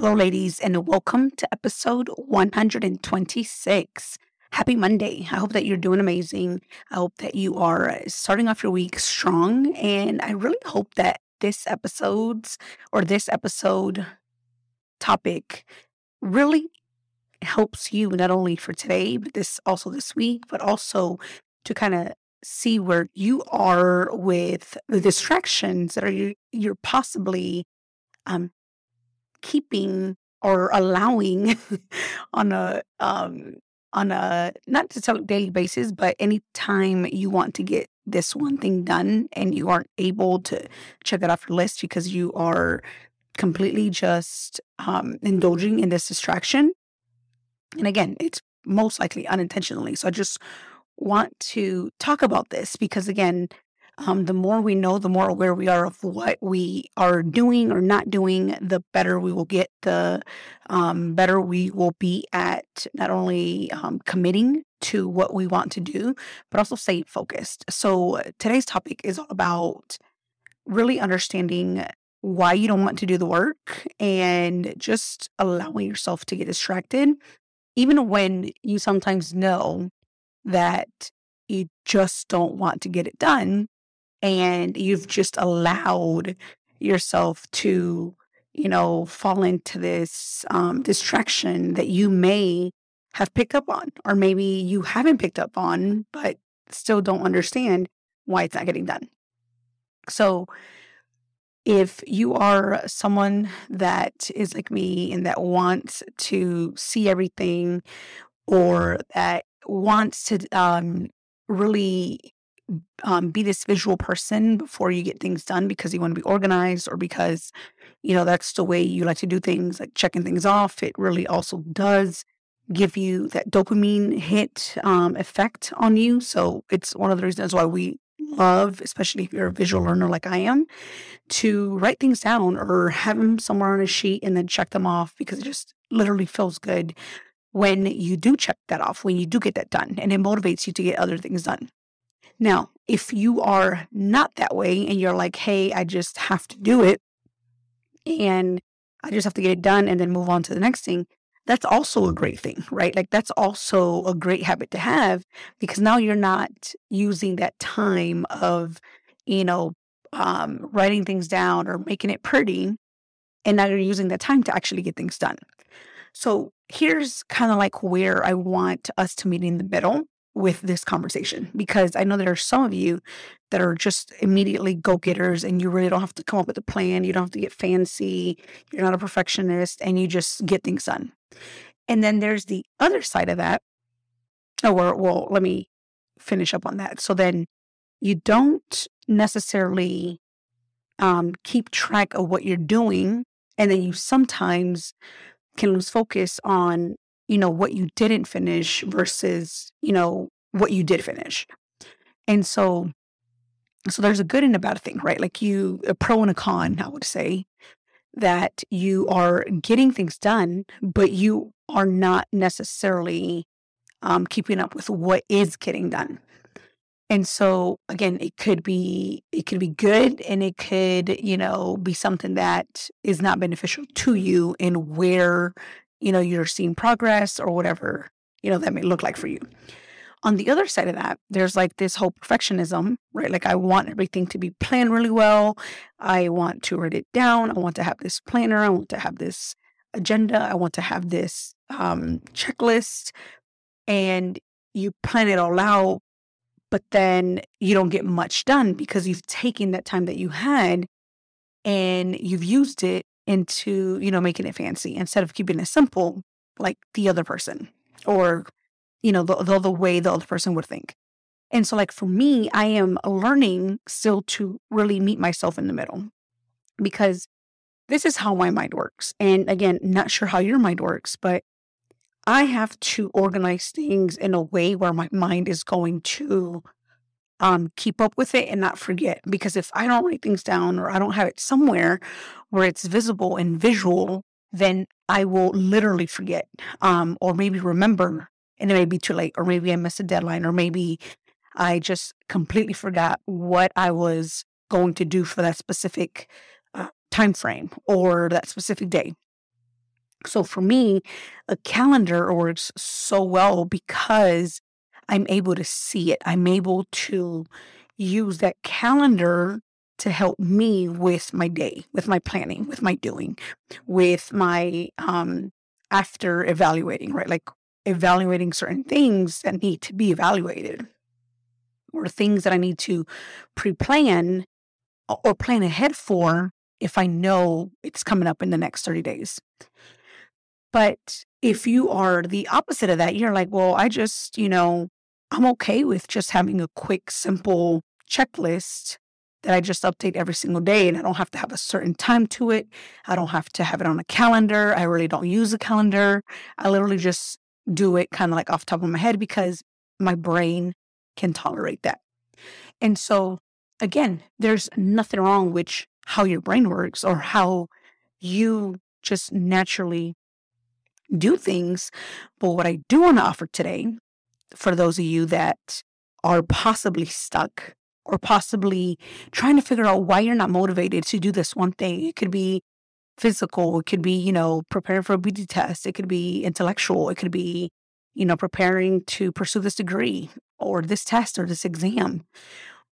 Hello, ladies, and welcome to episode 126. Happy Monday. I hope that you're doing amazing. I hope that you are starting off your week strong. And I really hope that this episode's or this episode topic really helps you not only for today, but this also this week, but also to kind of see where you are with the distractions that are you, you're possibly um, keeping or allowing on a um on a not necessarily daily basis, but anytime you want to get this one thing done and you aren't able to check it off your list because you are completely just um, indulging in this distraction. And again, it's most likely unintentionally. So I just want to talk about this because, again, um, the more we know, the more aware we are of what we are doing or not doing, the better we will get, the um, better we will be at not only um, committing to what we want to do, but also staying focused. So today's topic is all about really understanding why you don't want to do the work and just allowing yourself to get distracted, even when you sometimes know that you just don't want to get it done and you've just allowed yourself to you know fall into this um, distraction that you may have picked up on or maybe you haven't picked up on but still don't understand why it's not getting done. So if you are someone that is like me and that wants to see everything or that wants to um, really um, be this visual person before you get things done because you want to be organized or because you know that's the way you like to do things like checking things off. It really also does give you that dopamine hit um, effect on you. So it's one of the reasons why we love especially if you're a visual learner like i am to write things down or have them somewhere on a sheet and then check them off because it just literally feels good when you do check that off when you do get that done and it motivates you to get other things done now, if you are not that way and you're like, hey, I just have to do it and I just have to get it done and then move on to the next thing, that's also a great thing, right? Like that's also a great habit to have because now you're not using that time of, you know, um, writing things down or making it pretty. And now you're using that time to actually get things done. So here's kind of like where I want us to meet in the middle with this conversation because I know there are some of you that are just immediately go getters and you really don't have to come up with a plan. You don't have to get fancy. You're not a perfectionist and you just get things done. And then there's the other side of that. Oh, well, let me finish up on that. So then you don't necessarily um, keep track of what you're doing. And then you sometimes can lose focus on you know, what you didn't finish versus, you know, what you did finish. And so, so there's a good and a bad thing, right? Like you, a pro and a con, I would say, that you are getting things done, but you are not necessarily um, keeping up with what is getting done. And so again, it could be it could be good and it could, you know, be something that is not beneficial to you and where you know, you're seeing progress or whatever, you know, that may look like for you. On the other side of that, there's like this whole perfectionism, right? Like I want everything to be planned really well. I want to write it down. I want to have this planner. I want to have this agenda. I want to have this um, checklist. and you plan it all out, but then you don't get much done because you've taken that time that you had and you've used it into, you know, making it fancy instead of keeping it simple like the other person or, you know, the, the, the way the other person would think. And so, like, for me, I am learning still to really meet myself in the middle because this is how my mind works. And again, not sure how your mind works, but I have to organize things in a way where my mind is going to um, keep up with it and not forget. Because if I don't write things down or I don't have it somewhere where it's visible and visual, then I will literally forget um, or maybe remember and it may be too late or maybe I missed a deadline or maybe I just completely forgot what I was going to do for that specific uh, time frame or that specific day. So for me, a calendar works so well because I'm able to see it. I'm able to use that calendar to help me with my day, with my planning, with my doing, with my um after evaluating, right? Like evaluating certain things that need to be evaluated or things that I need to pre-plan or plan ahead for if I know it's coming up in the next 30 days. But if you are the opposite of that, you're like, well, I just, you know, I'm okay with just having a quick, simple checklist that I just update every single day and I don't have to have a certain time to it. I don't have to have it on a calendar. I really don't use a calendar. I literally just do it kind of like off top of my head because my brain can tolerate that. And so again, there's nothing wrong with how your brain works or how you just naturally do things. But what I do want to offer today for those of you that are possibly stuck or possibly trying to figure out why you're not motivated to do this one thing. It could be physical, it could be, you know, preparing for a PT test, it could be intellectual, it could be, you know, preparing to pursue this degree or this test or this exam.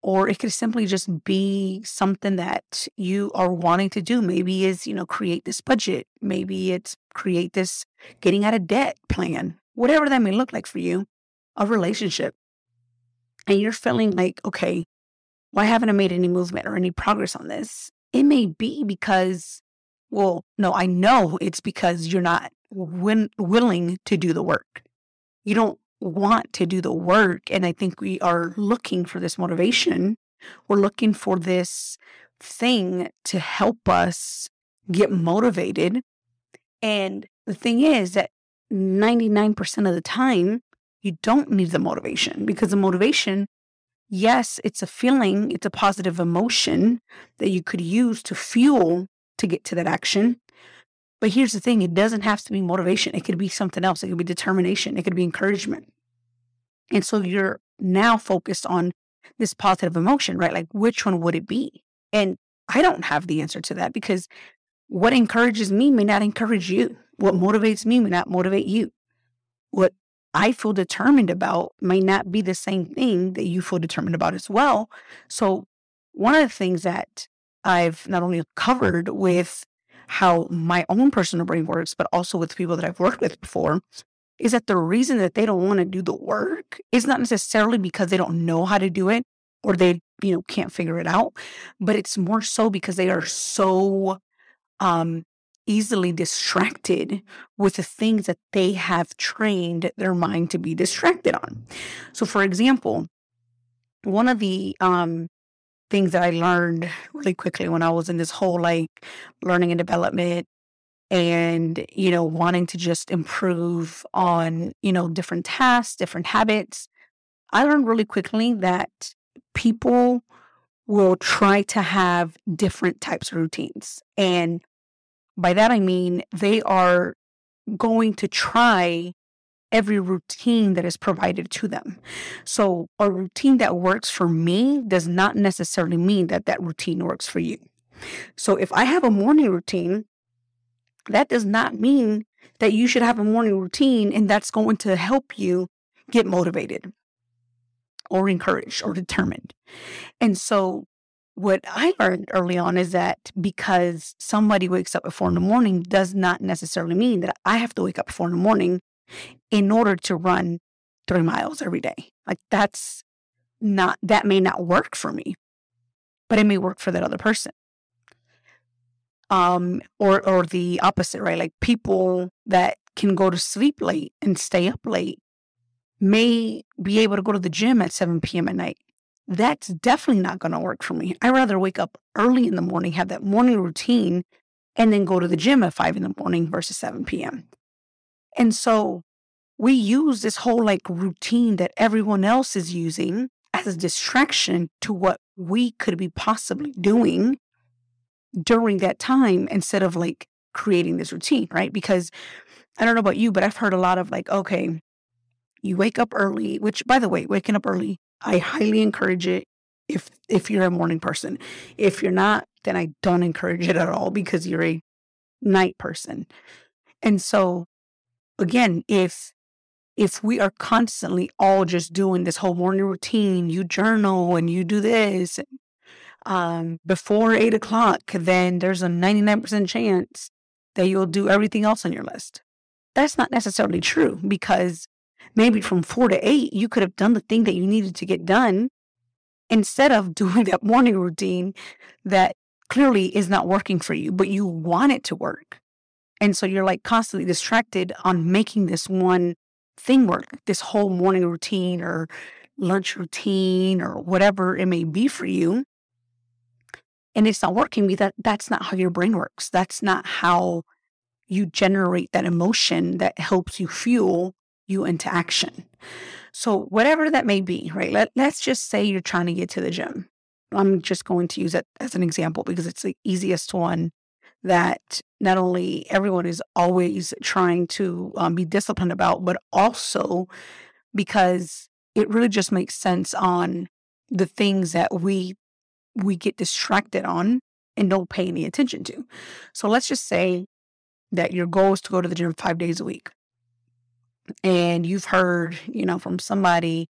Or it could simply just be something that you are wanting to do. Maybe is, you know, create this budget. Maybe it's create this getting out of debt plan, whatever that may look like for you a relationship and you're feeling like, okay, why haven't I made any movement or any progress on this? It may be because, well, no, I know it's because you're not win- willing to do the work. You don't want to do the work. And I think we are looking for this motivation. We're looking for this thing to help us get motivated. And the thing is that 99% of the time, you don't need the motivation because the motivation, yes, it's a feeling, it's a positive emotion that you could use to fuel to get to that action. But here's the thing it doesn't have to be motivation. It could be something else. It could be determination. It could be encouragement. And so you're now focused on this positive emotion, right? Like, which one would it be? And I don't have the answer to that because what encourages me may not encourage you. What motivates me may not motivate you. What I feel determined about may not be the same thing that you feel determined about as well. So, one of the things that I've not only covered with how my own personal brain works, but also with people that I've worked with before, is that the reason that they don't want to do the work is not necessarily because they don't know how to do it or they, you know, can't figure it out, but it's more so because they are so um easily distracted with the things that they have trained their mind to be distracted on. So, for example, one of the um, things that I learned really quickly when I was in this whole like learning and development and, you know, wanting to just improve on, you know, different tasks, different habits, I learned really quickly that people will try to have different types of routines. And by that, I mean they are going to try every routine that is provided to them. So, a routine that works for me does not necessarily mean that that routine works for you. So, if I have a morning routine, that does not mean that you should have a morning routine and that's going to help you get motivated or encouraged or determined. And so, what I learned early on is that because somebody wakes up at four in the morning does not necessarily mean that I have to wake up at four in the morning in order to run three miles every day. Like that's not, that may not work for me, but it may work for that other person. Um, or, or the opposite, right? Like people that can go to sleep late and stay up late may be able to go to the gym at 7 p.m. at night. That's definitely not going to work for me. I rather wake up early in the morning, have that morning routine, and then go to the gym at 5 in the morning versus 7 p.m. And so we use this whole like routine that everyone else is using as a distraction to what we could be possibly doing during that time instead of like creating this routine, right? Because I don't know about you, but I've heard a lot of like, okay, you wake up early, which by the way, waking up early, I highly encourage it if if you're a morning person. If you're not, then I don't encourage it at all because you're a night person. And so again, if if we are constantly all just doing this whole morning routine, you journal and you do this um, before eight o'clock, then there's a 99% chance that you'll do everything else on your list. That's not necessarily true because maybe from four to eight, you could have done the thing that you needed to get done instead of doing that morning routine that clearly is not working for you, but you want it to work. And so you're like constantly distracted on making this one thing work, this whole morning routine or lunch routine or whatever it may be for you. And it's not working that, that's not how your brain works. That's not how you generate that emotion that helps you fuel you into action. So, whatever that may be, right? Let, let's just say you're trying to get to the gym. I'm just going to use it as an example because it's the easiest one that not only everyone is always trying to um, be disciplined about, but also because it really just makes sense on the things that we we get distracted on and don't pay any attention to. So let's just say that your goal is to go to the gym five days a week and you've heard, you know, from somebody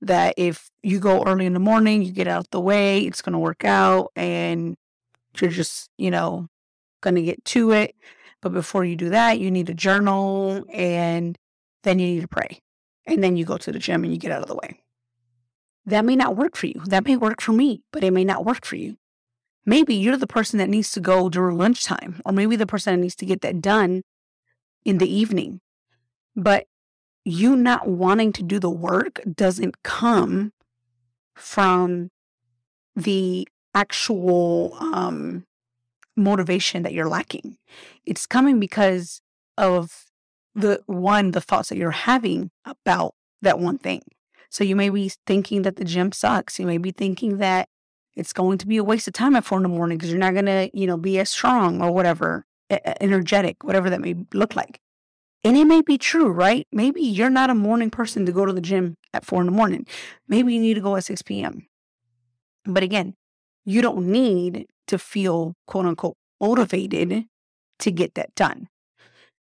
that if you go early in the morning, you get out the way, it's going to work out and you're just, you know, going to get to it. But before you do that, you need a journal and then you need to pray. And then you go to the gym and you get out of the way. That may not work for you. That may work for me, but it may not work for you. Maybe you're the person that needs to go during lunchtime, or maybe the person that needs to get that done in the evening. But you not wanting to do the work doesn't come from the actual um, motivation that you're lacking. It's coming because of the one, the thoughts that you're having about that one thing. So you may be thinking that the gym sucks. You may be thinking that it's going to be a waste of time at four in the morning because you're not going to, you know, be as strong or whatever, energetic, whatever that may look like. And it may be true, right? Maybe you're not a morning person to go to the gym at four in the morning. Maybe you need to go at 6 p.m. But again, you don't need to feel quote unquote motivated to get that done.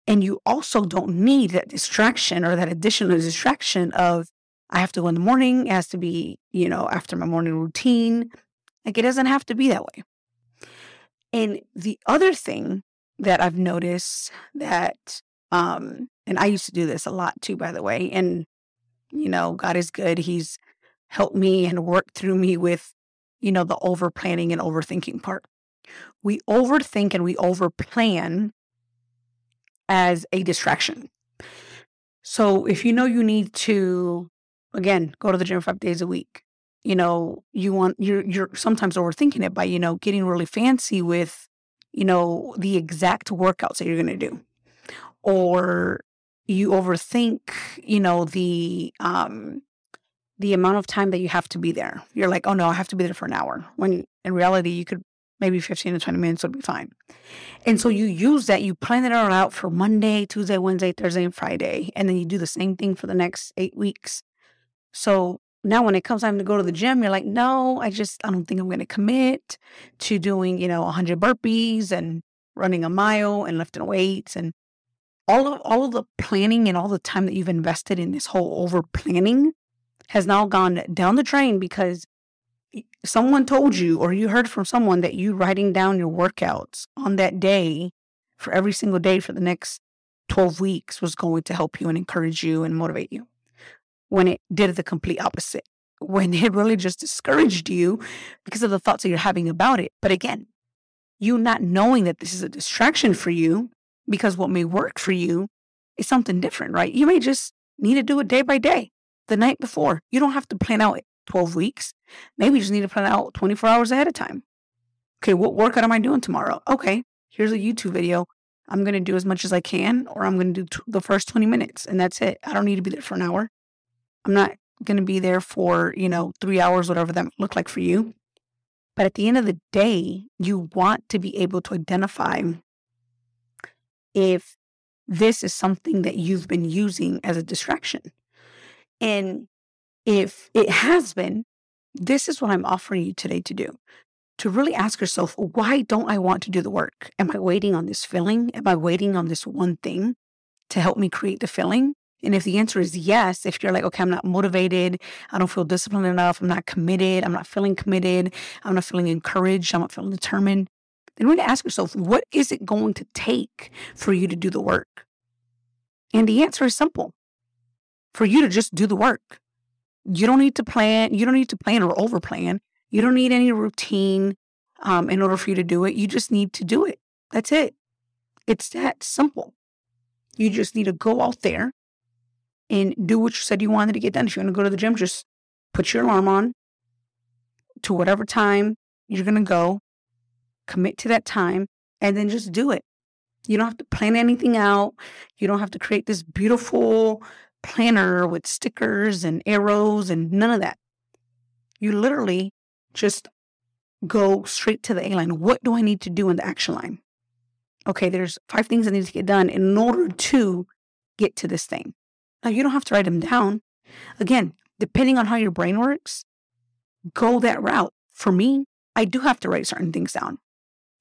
And you also don't need that distraction or that additional distraction of, I have to go in the morning. It has to be, you know, after my morning routine. Like it doesn't have to be that way. And the other thing that I've noticed that um, and I used to do this a lot too, by the way. And, you know, God is good. He's helped me and worked through me with, you know, the over planning and overthinking part. We overthink and we overplan as a distraction. So if you know you need to, again, go to the gym five days a week, you know, you want, you're, you're sometimes overthinking it by, you know, getting really fancy with, you know, the exact workouts that you're going to do or you overthink, you know, the um the amount of time that you have to be there. You're like, oh no, I have to be there for an hour. When in reality, you could maybe 15 to 20 minutes would be fine. And so you use that, you plan it all out for Monday, Tuesday, Wednesday, Thursday, and Friday. And then you do the same thing for the next eight weeks. So now when it comes time to go to the gym, you're like, no, I just, I don't think I'm going to commit to doing, you know, 100 burpees and running a mile and lifting weights and all of all of the planning and all the time that you've invested in this whole over planning has now gone down the drain because someone told you or you heard from someone that you writing down your workouts on that day for every single day for the next 12 weeks was going to help you and encourage you and motivate you. when it did the complete opposite, when it really just discouraged you because of the thoughts that you're having about it. But again, you not knowing that this is a distraction for you because what may work for you is something different, right? You may just need to do it day by day, the night before. You don't have to plan out 12 weeks. Maybe you just need to plan out 24 hours ahead of time. Okay, what workout am I doing tomorrow? Okay, here's a YouTube video. I'm going to do as much as I can, or I'm going to do t- the first 20 minutes, and that's it. I don't need to be there for an hour. I'm not going to be there for, you know, three hours, whatever that look like for you. But at the end of the day, you want to be able to identify if this is something that you've been using as a distraction. And if it has been, this is what I'm offering you today to do to really ask yourself, why don't I want to do the work? Am I waiting on this feeling? Am I waiting on this one thing to help me create the feeling? And if the answer is yes, if you're like, okay, I'm not motivated, I don't feel disciplined enough, I'm not committed, I'm not feeling committed, I'm not feeling encouraged, I'm not feeling determined, then to ask yourself, what is it going to take for you to do the work? And the answer is simple for you to just do the work. You don't need to plan, you don't need to plan or over plan. You don't need any routine um, in order for you to do it. You just need to do it. That's it. It's that simple. You just need to go out there and do what you said you wanted to get done. If you want to go to the gym, just put your alarm on to whatever time you're going to go, commit to that time, and then just do it. You don't have to plan anything out. You don't have to create this beautiful planner with stickers and arrows and none of that. You literally just go straight to the A line. What do I need to do in the action line? Okay, there's five things I need to get done in order to get to this thing. Now, you don't have to write them down. Again, depending on how your brain works, go that route. For me, I do have to write certain things down.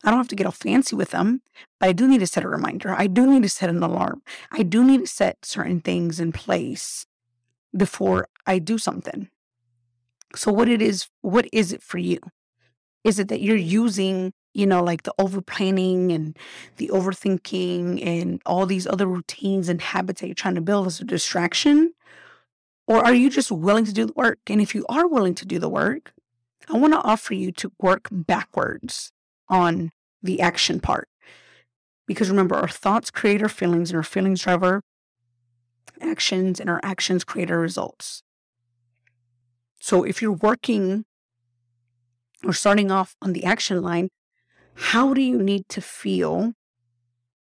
I don't have to get all fancy with them, but I do need to set a reminder. I do need to set an alarm. I do need to set certain things in place before I do something. So what it is, what is it for you? Is it that you're using, you know, like the over planning and the overthinking and all these other routines and habits that you're trying to build as a distraction? Or are you just willing to do the work? And if you are willing to do the work, I want to offer you to work backwards on the action part. Because remember, our thoughts create our feelings, and our feelings drive our actions, and our actions create our results. So if you're working or starting off on the action line, how do you need to feel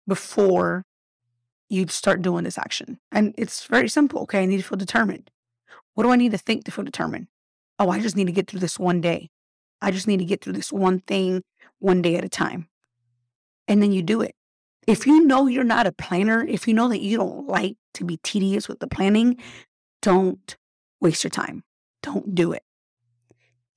before you start doing this action? And it's very simple. Okay, I need to feel determined. What do I need to think to feel determined? Oh, I just need to get through this one day. I just need to get through this one thing one day at a time. And then you do it. If you know you're not a planner, if you know that you don't like to be tedious with the planning, don't waste your time. Don't do it.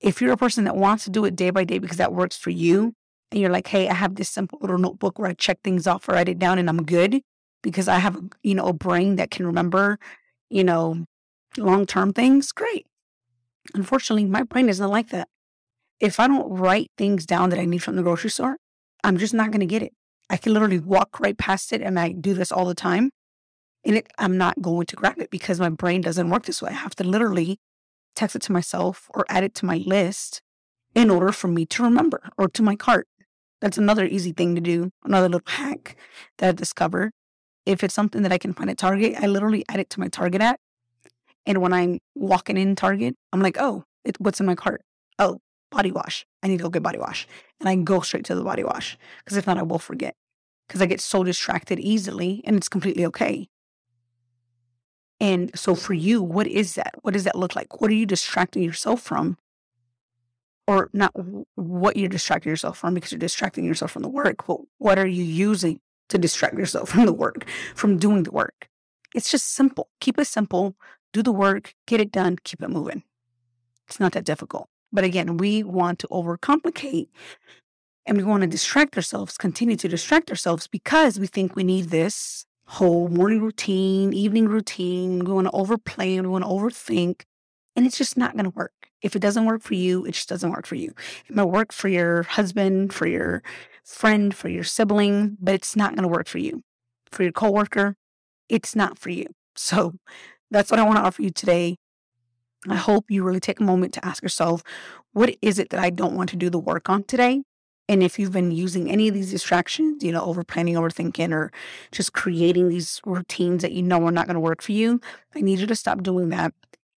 If you're a person that wants to do it day by day because that works for you, and you're like, hey, I have this simple little notebook where I check things off or write it down and I'm good because I have, you know, a brain that can remember, you know, long term things, great. Unfortunately, my brain isn't like that. If I don't write things down that I need from the grocery store, I'm just not going to get it. I can literally walk right past it and I do this all the time. And it, I'm not going to grab it because my brain doesn't work this way. I have to literally text it to myself or add it to my list in order for me to remember or to my cart. That's another easy thing to do, another little hack that I discovered. If it's something that I can find at Target, I literally add it to my Target app. And when I'm walking in Target, I'm like, oh, it, what's in my cart? Oh, body wash. I need to go get body wash. And I go straight to the body wash because if not, I will forget because I get so distracted easily and it's completely okay. And so for you, what is that? What does that look like? What are you distracting yourself from? Or not what you're distracting yourself from because you're distracting yourself from the work, but what are you using to distract yourself from the work, from doing the work? It's just simple. Keep it simple. Do the work, get it done, keep it moving. It's not that difficult. But again, we want to overcomplicate and we want to distract ourselves, continue to distract ourselves because we think we need this whole morning routine, evening routine. We want to overplan, we want to overthink, and it's just not going to work. If it doesn't work for you, it just doesn't work for you. It might work for your husband, for your friend, for your sibling, but it's not going to work for you. For your coworker, it's not for you. So that's what I want to offer you today. I hope you really take a moment to ask yourself, what is it that I don't want to do the work on today? And if you've been using any of these distractions, you know, over planning, overthinking, or just creating these routines that you know are not going to work for you, I need you to stop doing that.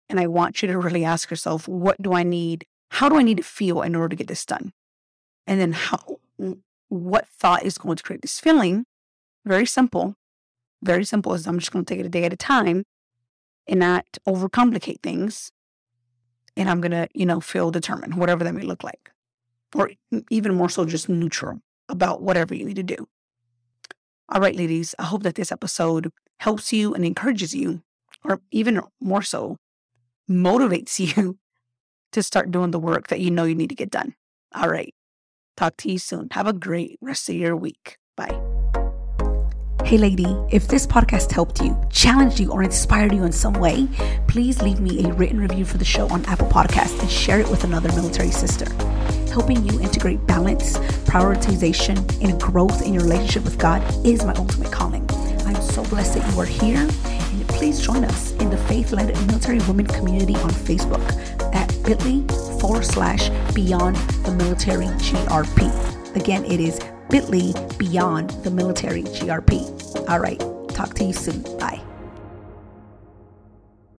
And I want you to really ask yourself, what do I need? How do I need to feel in order to get this done? And then how, what thought is going to create this feeling? Very simple. Very simple is I'm just going to take it a day at a time and not overcomplicate things. And I'm going to, you know, feel determined, whatever that may look like or even more so, just neutral about whatever you need to do. All right, ladies, I hope that this episode helps you and encourages you, or even more so, motivates you to start doing the work that you know you need to get done. All right. Talk to you soon. Have a great rest of your week. Bye. Hey, lady, if this podcast helped you, challenged you, or inspired you in some way, please leave me a written review for the show on Apple Podcasts and share it with another military sister helping you integrate balance, prioritization, and growth in your relationship with God is my ultimate calling. I'm so blessed that you are here. And please join us in the faith led military women community on Facebook at bit.ly forward slash beyond the military GRP. Again, it is bit.ly beyond the military GRP. All right, talk to you soon. Bye.